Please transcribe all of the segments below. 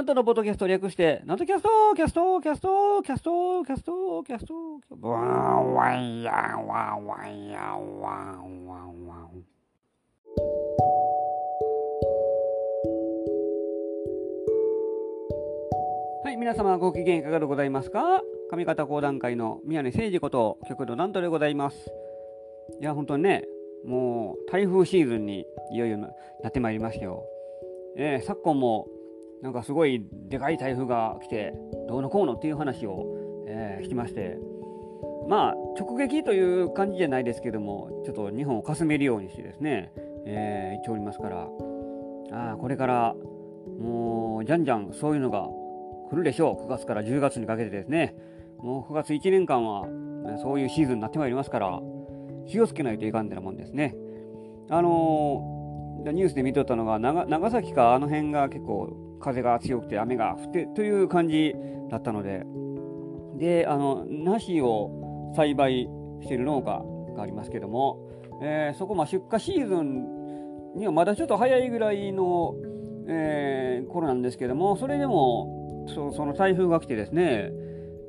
なんとのポッドキャスト略して、なんとキャストキャストキャストキャストキャストキャストワンワンヤワンワンヤワンワンワン。はい、皆様ご機嫌いかがでございますか上方講談界の宮根誠司こと旭堂南斗でございます。いや、本当にね、もう台風シーズンにいよいよなってまいりましたよ。えー、昨今もなんかすごいでかい台風が来てどうのこうのっていう話を、えー、聞きまして。まあ直撃という感じじゃないですけどもちょっと日本をかすめるようにしてですね、えー、行っておりますから。あこれからもうじゃんじゃんそういうのが来るでしょう。9月から10月にかけてですね。もう9月1年間はそういうシーズンになってまいりますから気をつけないといかんでなもんですね。あのーニュースで見とったのが長崎かあの辺が結構風が強くて雨が降ってという感じだったのでであの梨を栽培している農家がありますけども、えー、そこま出荷シーズンにはまだちょっと早いぐらいの、えー、頃なんですけどもそれでもそその台風が来てですね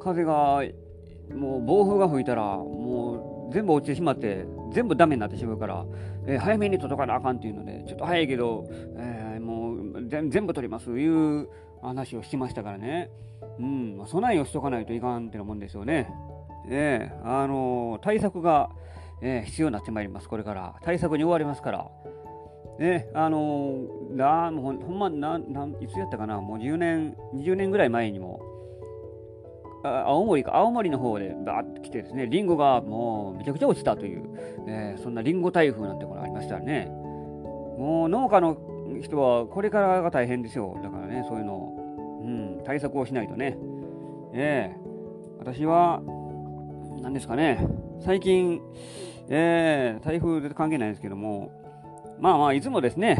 風がもう暴風が吹いたらもう全部落ちてしまって全部ダメになってしまうから、えー、早めに届かなあかんっていうのでちょっと早いけど、えー、全部取りますという話をしましたからね、うん、備えをしとかないといかんってなもんですよね。えー、あのー、対策が、えー、必要になってまいります、これから。対策に追われますから。ね、あのー、なほんまなないつやったかな、もう10年、20年ぐらい前にも、青森か、青森の方でバーッと来てですね、リンゴがもうめちゃくちゃ落ちたという、えー、そんなリンゴ台風なんてものがありましたね。もう農家の人はこれからが大変ですよ。だからね、そういうの、うん、対策をしないとね。ええ、私は、何ですかね、最近、えー、台風で関係ないですけども、まあまあ、いつもですね、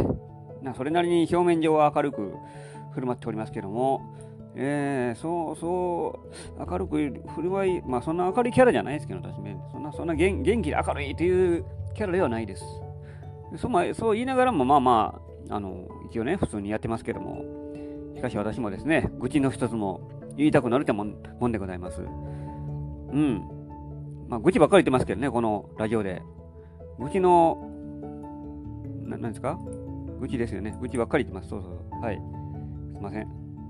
それなりに表面上は明るく振る舞っておりますけども、えー、そうそう明るく振る舞い、まあそんな明るいキャラじゃないですけど、私ね、そんなそんな元元気で明るいというキャラではないです。そまあ、そう言いながらも、まあまああ、の一応ね、普通にやってますけども、しかし私もですね、愚痴の一つも言いたくなるってもんでございます。うん。まあ、愚痴ばっかり言ってますけどね、このラジオで。愚痴の、ななんですか？愚痴ですよね。愚痴ばっかり言ってます。そうそう。はい。すいません。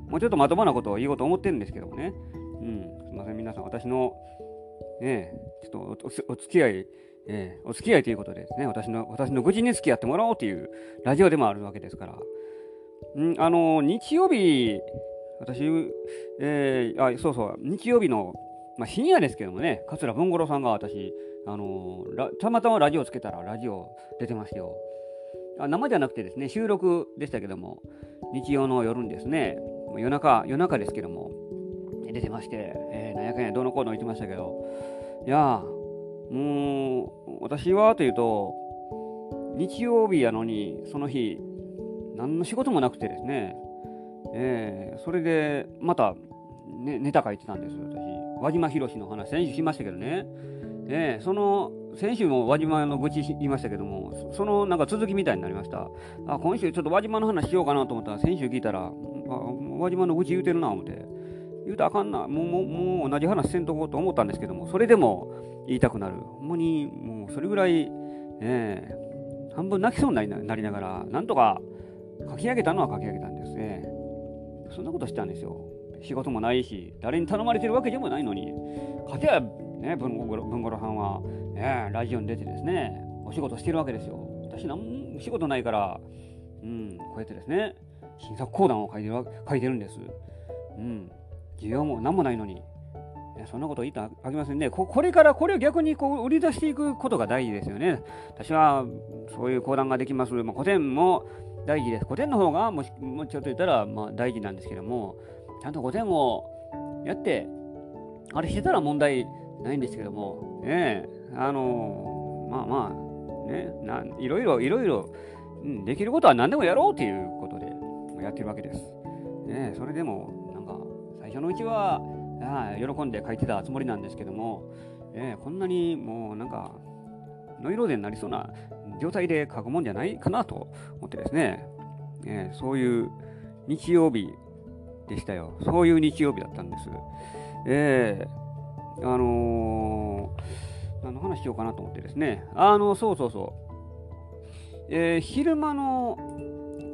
もうちょっとまともなことを言おうと思ってるんですけどもね。うん、すみません、皆さん、私の、ね、ちょっとお付き合い、えー、お付き合いということでですね、私の、私の愚痴に付き合ってもらおうというラジオでもあるわけですから。ん、あの、日曜日、私、えー、あ、そうそう、日曜日の、まあ、深夜ですけどもね、桂文五郎さんが私、あのたまたまラジオつけたらラジオ出てましたよ。あ生じゃなくてですね、収録でしたけども、日曜の夜にですね、夜中、夜中ですけども、出てまして、えー、なんやかんやどうのこうの言ってましたけど、いやーもう、私はというと、日曜日やのに、その日、何の仕事もなくてですね、えー、それで、また、ね、ネタ書いてたんですよ、私。輪島博の話、先週しましたけどね、えー、その、先週も輪島の愚痴言いましたけども、そのなんか続きみたいになりました。あ、今週ちょっと輪島の話しようかなと思ったら、先週聞いたら、輪島の愚痴言うてるな、思って。言うたらあかんな。もう、もう、もう同じ話せんとこうと思ったんですけども、それでも言いたくなる。ほんまに、もうそれぐらい、ね半分泣きそうになりながら、なんとか書き上げたのは書き上げたんですね。そんなことしたんですよ。仕事もないし、誰に頼まれてるわけでもないのに、かてや、ね、文五郎文五郎さんは、ね、ラジオに出てですね、お仕事してるわけですよ。私、なんも仕事ないから、うん、こうやってですね、新作講談を書いてる書いてるんです。うん。需要も何もないのに。そんなこと言ってあげませんねこ。れからこれを逆にこう売り出していくことが大事ですよね。私はそういう講談ができます。まあ、古典も大事です。古典の方がもしもうちょっと言ったらまあ大事なんですけども、ちゃんと古典をやって、あれしてたら問題ないんですけども、ねあのまあまあ、ね、ないろいろいろいろ、うん、できることは何でもやろうということで、やってるわけです。ね、それでも、最初のうちは、あ喜んで書いてたつもりなんですけども、えー、こんなにもうなんか、ノイローゼになりそうな状態で書くもんじゃないかなと思ってですね、えー、そういう日曜日でしたよ。そういう日曜日だったんです。ええー、あのー、何の話しようかなと思ってですね。あの、そうそうそう。えー、昼間の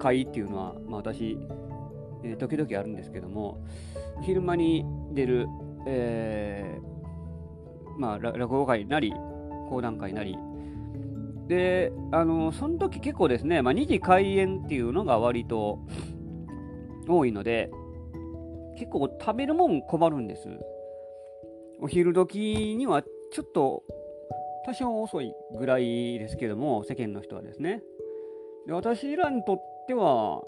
会っていうのは、まあ、私、えー、時々あるんですけども、昼間に出る、えー、まあ、落語会なり、講談会なり、で、あの、その時結構ですね、まあ、2時開演っていうのが割と多いので、結構食べるもん困るんです。お昼時にはちょっと多少遅いぐらいですけども、世間の人はですね。で私らにとっては、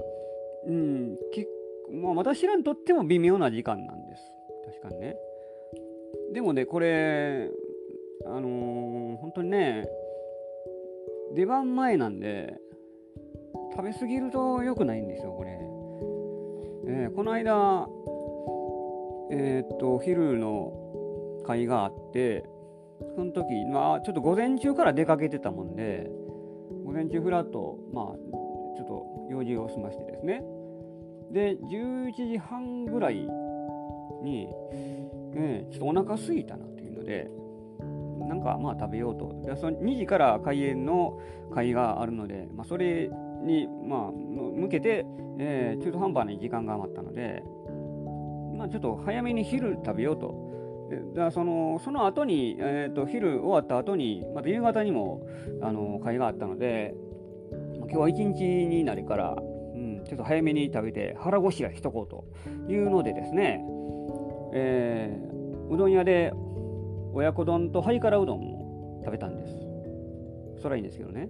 うん、結まあ、私らにとっても微妙な時間なんです。確かにね。でもね、これ、あのー、本当にね、出番前なんで、食べ過ぎると良くないんですよ、これ。えー、この間、えー、っとお、昼の会があって、その時、まあ、ちょっと午前中から出かけてたもんで、午前中ふらっと、まあ、ちょっと用事を済ましてですね。で、11時半ぐらいに、えー、ちょっとお腹空いたなっていうので、なんかまあ食べようと。でその2時から開演の会があるので、まあ、それに、まあ、向けて、えー、中途半端に時間が余ったので、まあ、ちょっと早めに昼食べようと。だそのその後に、えーと、昼終わった後に、また夕方にもあの会があったので、今日は一日になるから、ちょっと早めに食べて腹ごしらえしとこうというのでですね、えー、うどん屋で親子丼とハイカラうどんも食べたんです。それはいいんですけどね。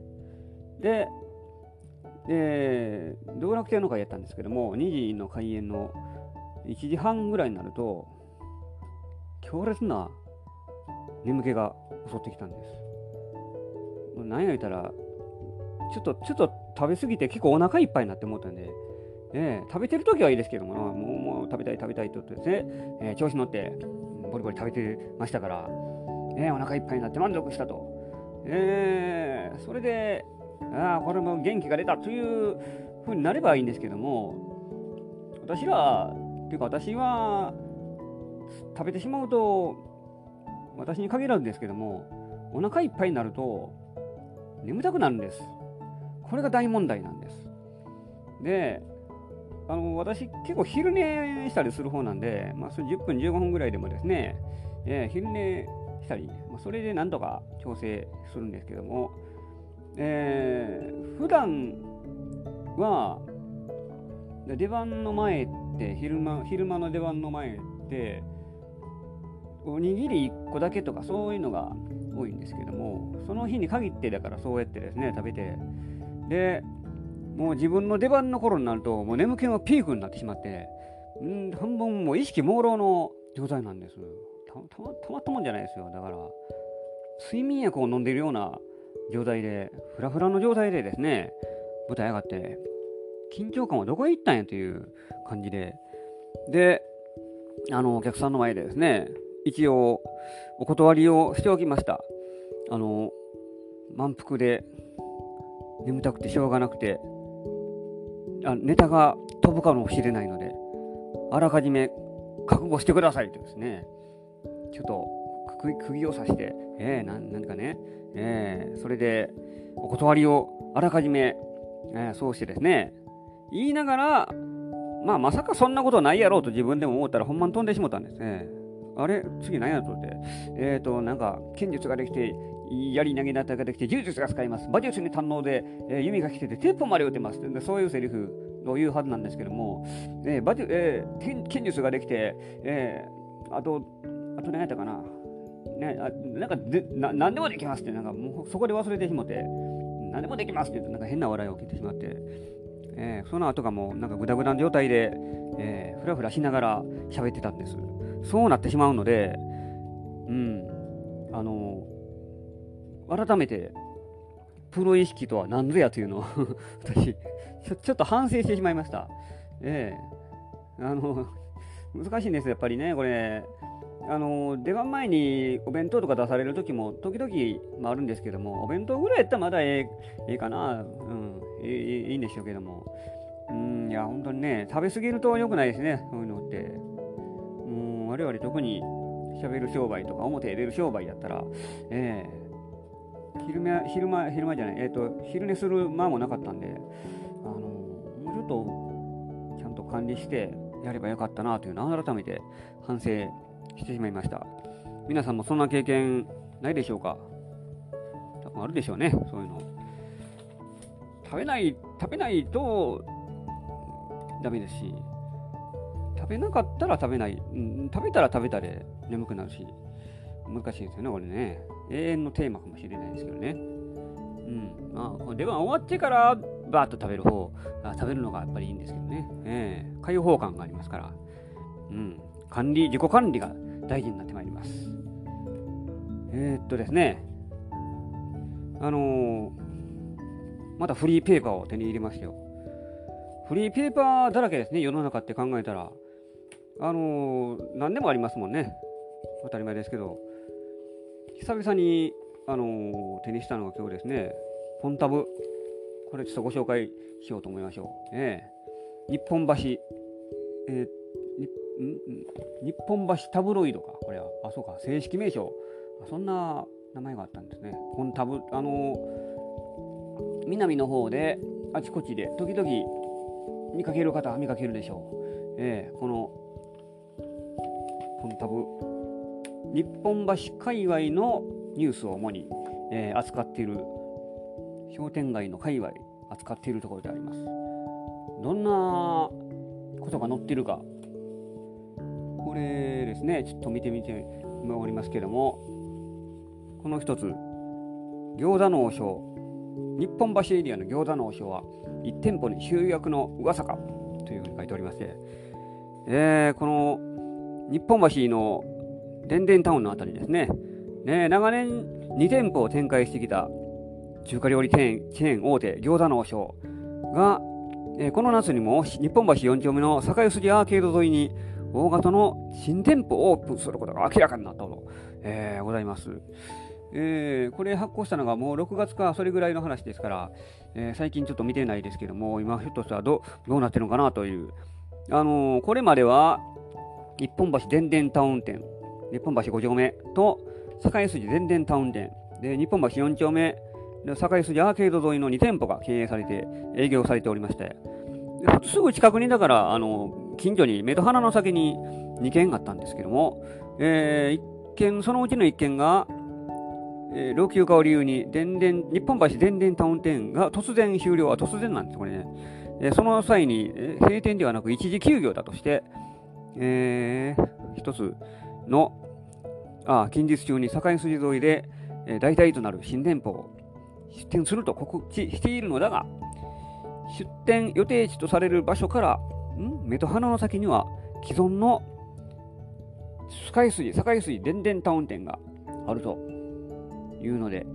で、えー、道楽天の会やったんですけども、2時の開演の1時半ぐらいになると、強烈な眠気が襲ってきたんです。何や言ったら、ちょっと、ちょっと食べ過ぎて結構お腹いっぱいになって思ったんで、えー、食べてる時はいいですけども、もうもう食べたい食べたいと言ってですね、えー、調子乗ってボリボリ食べてましたから、ね、お腹いっぱいになって満足したと。えー、それで、ああ、これも元気が出たというふうになればいいんですけども、私ら、っていうか私は、食べてしまうと、私に限らずですけども、お腹いっぱいになると、眠たくなるんです。これが大問題なんです。で、あの私、結構昼寝したりする方なんで、まあ、それ10分、15分ぐらいでもですね、えー、昼寝したり、まあ、それでなんとか調整するんですけども、えー、普段は、出番の前って昼間、昼間の出番の前って、おにぎり1個だけとかそういうのが多いんですけども、その日に限ってだからそうやってですね、食べて、で、もう自分の出番の頃になると、もう眠気のピークになってしまって、ん半分もう意識朦朧の状態なんですたまたまったもんじゃないですよ。だから、睡眠薬を飲んでいるような状態で、フラフラの状態でですね、舞台上がって、緊張感はどこへ行ったんやという感じで、で、あの、お客さんの前でですね、一応、お断りをしておきました。あの、満腹で、眠たくてしょうがなくて、あネタが飛ぶかもしれないので、あらかじめ覚悟してくださいとですね、ちょっと釘を刺して、えー、なんかね、えー、それでお断りをあらかじめ、えー、そうしてですね、言いながら、まあまさかそんなことないやろうと自分でも思ったらほんまに飛んでしもたんですね。あれ次何やとって。えっ、ー、と、なんか、剣術ができて、槍投げなったができて、柔術が使えます。馬術に堪能で、えー、弓が来てて、テープまで打てます。そういうセリフを言うはずなんですけども、えー馬えー、剣術ができて、えー、あと、あと何やったかな。ね、あなんかでな何でもできますって、なんかもうそこで忘れてしまって、何でもできますって言うと、なんか変な笑いを起きてしまって、えー、その後がもうなんかグダグダの状態で、えー、ふらふらしながら喋ってたんです。そうなってしまうので、うん、あの、改めて、プロ意識とは何ぞやというのを 私ちょ、ちょっと反省してしまいました。ええ、あの、難しいんです、やっぱりね、これ。あの出番前にお弁当とか出される時も時々もあるんですけども、お弁当ぐらいやったらまだええええかな、うん、ええいいんでしょうけども、うん、いや、本当にね、食べ過ぎると良くないですね、そういうのって。うん、我々特に喋る商売とか、表へ出る商売やったら、ええ、昼間、昼間、昼間じゃない、えっ、ー、と、昼寝する間もなかったんで、あの、もうちょっと、ちゃんと管理してやればよかったなというのを改めて反省してしまいました。皆さんもそんな経験ないでしょうか？多分あるでしょうね、そういうの。食べない、食べないとダメですし、食べなかったら食べない、うん、食べたら食べたで眠くなるし、難しいですよね、これね。永遠のテーマかもしれないですけどね。うん。まあ、出番終わってからバーッと食べる方、あ食べるのがやっぱりいいんですけどね。えー、開放感がありますから。うん。管理、自己管理が大事になってまいります。えー、っとですね。あのー、またフリーペーパーを手に入れましたよ。フリーペーパーだらけですね、世の中って考えたら。あの、何でもありますもんね。当たり前ですけど。久々に、あの、手にしたのが今日ですね、ポンタブ。これちょっとご紹介しようと思いましょう。え、日本橋、えー、日本橋タブロイドか。これは、あ、そうか、正式名称。そんな名前があったんですね。ポンタブ、あの、南の方で、あちこちで、時々見かける方は見かけるでしょう。えー、このポンタブ日本橋界隈のニュースを主に、えー、扱っている商店街の界隈扱っているところであります。どんなことが載っているか。これですねちょっと見てみておりますけども。この一つ。餃子の王将。日本橋エリアの餃子の王将は1店舗に集約の噂かというふうに書いておりまして、えー、この日本橋の電電タウンのあたりですね、ね長年2店舗を展開してきた中華料理チェーン大手餃子の王将が、えー、この夏にも日本橋4丁目の境筋アーケード沿いに大型の新店舗をオープンすることが明らかになったと、えー、ございます。えー、これ発行したのがもう6月かそれぐらいの話ですから、え、最近ちょっと見てないですけども、今ひょっとしたらどどうなってるのかなという、あの、これまでは日本橋電電タウン店、日本橋5丁目と堺筋電電タウン店、で日本橋4丁目、堺筋アーケード沿いの2店舗が経営されて、営業されておりまして、すぐ近くにだから、あの近所に目と鼻の先に2軒あったんですけども、えー、1軒、そのうちの1軒が、えー、老朽化を理由に電電日本橋電電タウン店が突然終了は突然なんです、これね。えー、その際に、えー、閉店ではなく一時休業だとして、えー、一つの、あ近日中に境筋沿いで、えー、代替となる新店舗を出店すると告知しているのだが、出店予定地とされる場所から、ん？目と鼻の先には既存のスカイ筋、境筋電電タウン店があるというので、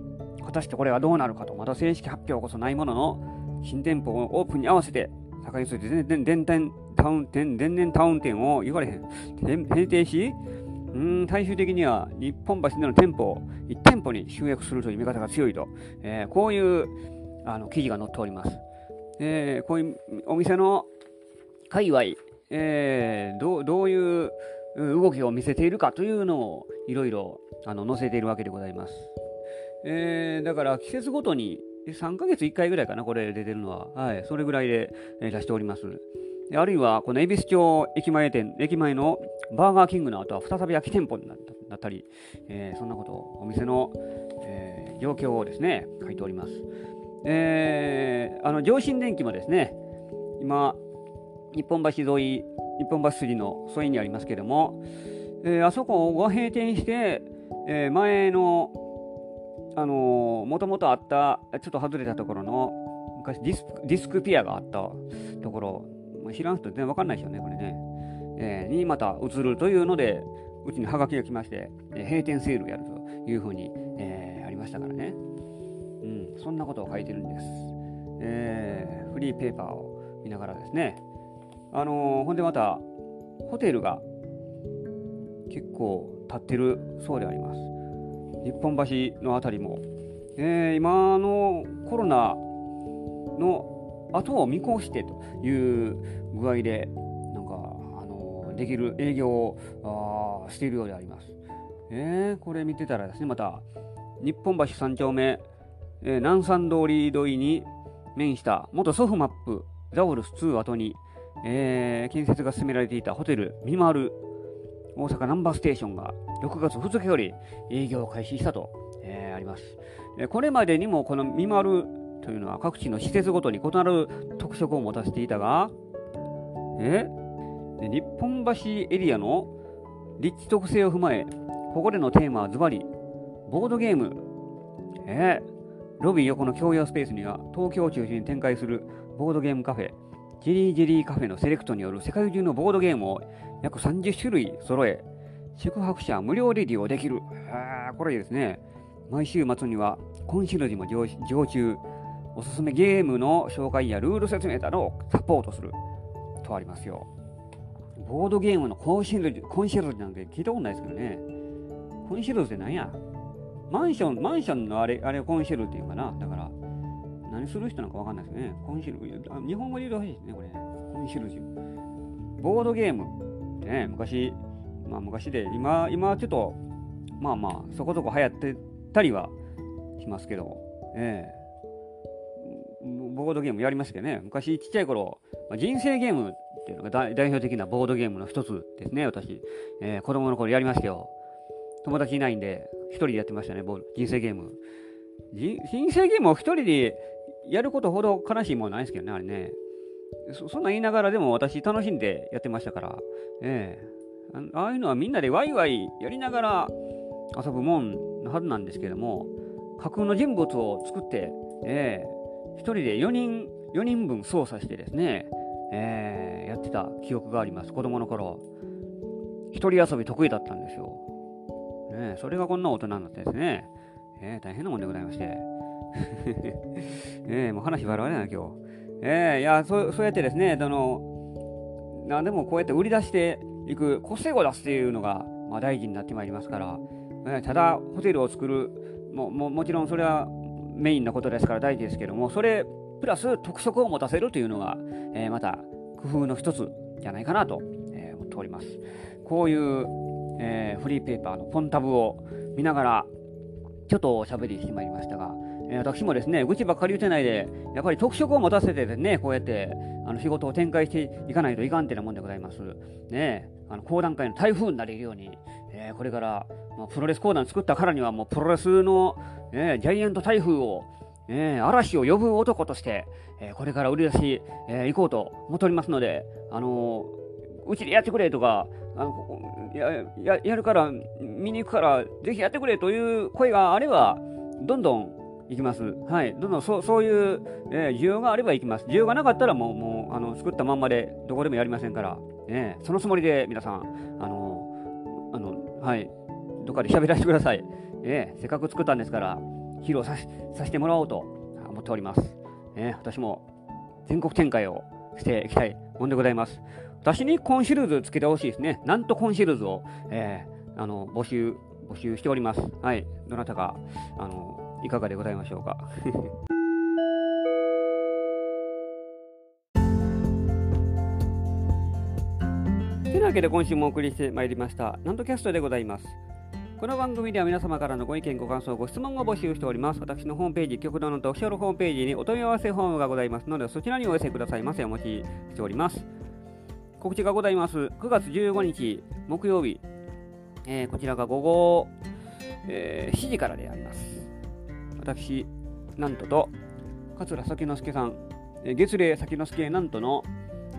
果たしてこれはどうなるかと、まだ正式発表こそないものの、新店舗をオープンに合わせて、境筋電電タウン店、電電タウン店を言われへん、閉店し、うん、最終的には日本橋での店舗を1店舗に集約するという見方が強いと、えー、こういうあの記事が載っております。えー、こういうお店の界隈、えー、どどういう動きを見せているかというのをいろいろ載せているわけでございます。えー、だから季節ごとに3ヶ月1回ぐらいかな、これ出てるのは。はい、それぐらいで出しております。あるいは、この恵比寿町駅前店、駅前のバーガーキングの後は再び空き店舗になったり、えー、そんなことを、お店の、えー、状況をですね、書いております。えー、あの、上新電機もですね、今、日本橋沿い、日本橋筋の沿いにありますけども、えー、あそこが閉店して、えー、前のあのもともとあった、ちょっと外れたところの、昔ディスディスクピアがあったところ、知らん人全然わかんないですよね、これね。えー、にまた移るというので、うちにハガキが来まして、えー、閉店セールやるというふうに、えー、ありましたからね。うん、そんなことを書いてるんです。えー、フリーペーパーを見ながらですね。あのー、ほんでまた、ホテルが結構立ってるそうであります。日本橋の辺りも、えー、今のコロナの後を見越してという具合で、できる営業をしているようであります。えー、これ見てたらですね、また、日本橋3丁目、えー、南山通り沿いに面した元ソフマップザオルス2後に、えー、建設が進められていたホテルミマル大阪ナンバーステーションが6月2日より営業を開始したと、えー、あります、え、これまでにもこのミマルというのは各地の施設ごとに異なる特色を持たせていたが、え日本橋エリアの立地特性を踏まえ、ここでのテーマはズバリ、ボードゲーム。えロビー横の共用スペースには、東京を中心に展開するボードゲームカフェ、ジェリージェリーカフェのセレクトによる世界中のボードゲームを約30種類揃え、宿泊者無料で利用できる。これいいですね。毎週末にはコンシェルジュも常駐。おすすめゲームの紹介やルール説明などをサポートするとありますよ。ボードゲームのコンシェルジュ、コンシェルジュなんて聞いたことないですけどね。コンシェルジュって何や？マンション、マンションのあれ、あれコンシェルっていうかな？だから、何する人なんかわかんないですね。コンシェルジュ。日本語で言うとほしいですね、これ。コンシェルジュ。ボードゲームってね、昔、まあ昔で、今、今ちょっと、まあまあ、そこそこ流行ってたりはしますけど、ええボードゲームやりましたけどね、昔ちっちゃい頃、まあ、人生ゲームっていうのが代表的なボードゲームの一つですね、私。えー、子供の頃やりましたよ。友達いないんで、一人でやってましたね、ボール人生ゲーム。人生ゲームを一人でやることほど悲しいものないですけどね、あれね。そそんな言いながらでも私楽しんでやってましたから、ええー、ああいうのはみんなでワイワイやりながら遊ぶもんのはずなんですけども、架空の人物を作って、ええー1人で4人、4人分操作してですね、えー、やってた記憶があります。子供の頃。一人遊び得意だったんですよ。ね、それがこんな大人になってですね、えー、大変なもんでございまして。えー、もう話笑われないな今日。えー、いやそ、そうやってですね、あの、何でもこうやって売り出していく、個性を出すっていうのが、まあ、大事になってまいりますから、えー、ただホテルを作るもももちろんそれはメインなことですから大事ですけども、それプラス特色を持たせるというのが、えー、また工夫の一つじゃないかなと、えー、思っております。こういう、えー、フリーペーパーのポンタブを見ながら、ちょっとおしゃべりしてまいりましたが、え私もですね、愚痴ばっかり言ってないで、やっぱり特色を持たせてですね、こうやってあの仕事を展開していかないといかんってなもんでございます。ねあの講談会の台風になれるように、え、これから、まあ、プロレス講談作ったからにはもうプロレスの、え、ジャイアント台風を、えー、嵐を呼ぶ男として、えこれから売り出し、えー、行こうと思っておりますので、あのうちでやってくれとか、あのやややるから見に行くからぜひやってくれという声があればどんどん行きます。はい。どんどんそそういう、えー、需要があれば行きます。需要がなかったらもう、もう、あの、作ったまんまでどこでもやりませんから、えー、そのつもりで皆さん、あの、あの、はい。どっかで喋らせてください。えー、せっかく作ったんですから、披露ささせてもらおうと思っております。えー、私も全国展開をしていきたいもんでございます。私にコンシェルズつけてほしいですね。なんとコンシェルズを、えー、あの募集、募集しております。はい。どなたか、あの、いかがでございましょうか。というわけで今週もお送りしてまいりましたなんとキャストでございます。この番組では皆様からのご意見、ご感想、ご質問を募集しております。私のホームページ、極道のオフィシャルホームページにお問い合わせフォームがございますので、そちらにお寄せくださいませ。お待ちしております。告知がございます。9月15日木曜日、えー、こちらが午後、えー、7時からであります。私、なんとと、桂崎之助さんえ、月齢崎之助なんとの、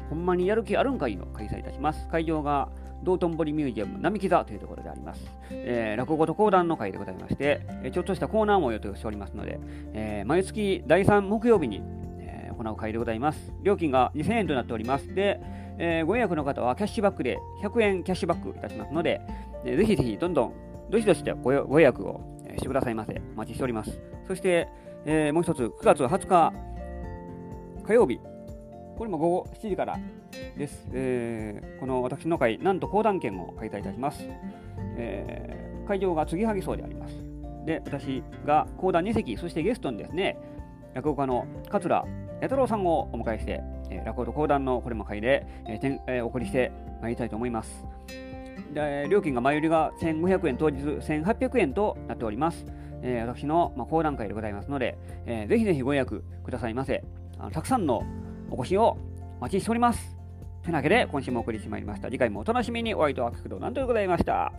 ほんまにやる気あるんかいの開催いたします。会場が道頓堀ミュージアム並木座というところであります。えー、落語と講談の会でございまして、えちょっとしたコーナーも予定しておりますので、えー、毎月第3木曜日に、えー、行う会でございます。料金が2000円となっております。で、えー、ご予約の方はキャッシュバックで100円キャッシュバックいたしますので、えー、ぜひぜひどんどんどしどしとご予約をしてくださいませ。お待ちしております。そして、えー、もう一つ、9月20日火曜日、これも午後7時からです。えー、この私の会、なんと講談券を開催いたします。えー、会場が継ぎはぎそうであります。で、私が講談2席、そしてゲストにですね、落語家の桂八太郎さんをお迎えして、えー、落語と講談のこれも会で、えーてんえー、お送りしてまいりたいと思います。で料金が前売りが1500円当日1800円となっております。えー、私の、まあ、講談会でございますので、えー、ぜひぜひご予約くださいませ。あのたくさんのお越しをお待ちしております。てなわけで、今週もお送りしてまいりました。次回もお楽しみにお会いとは角度なんというございました。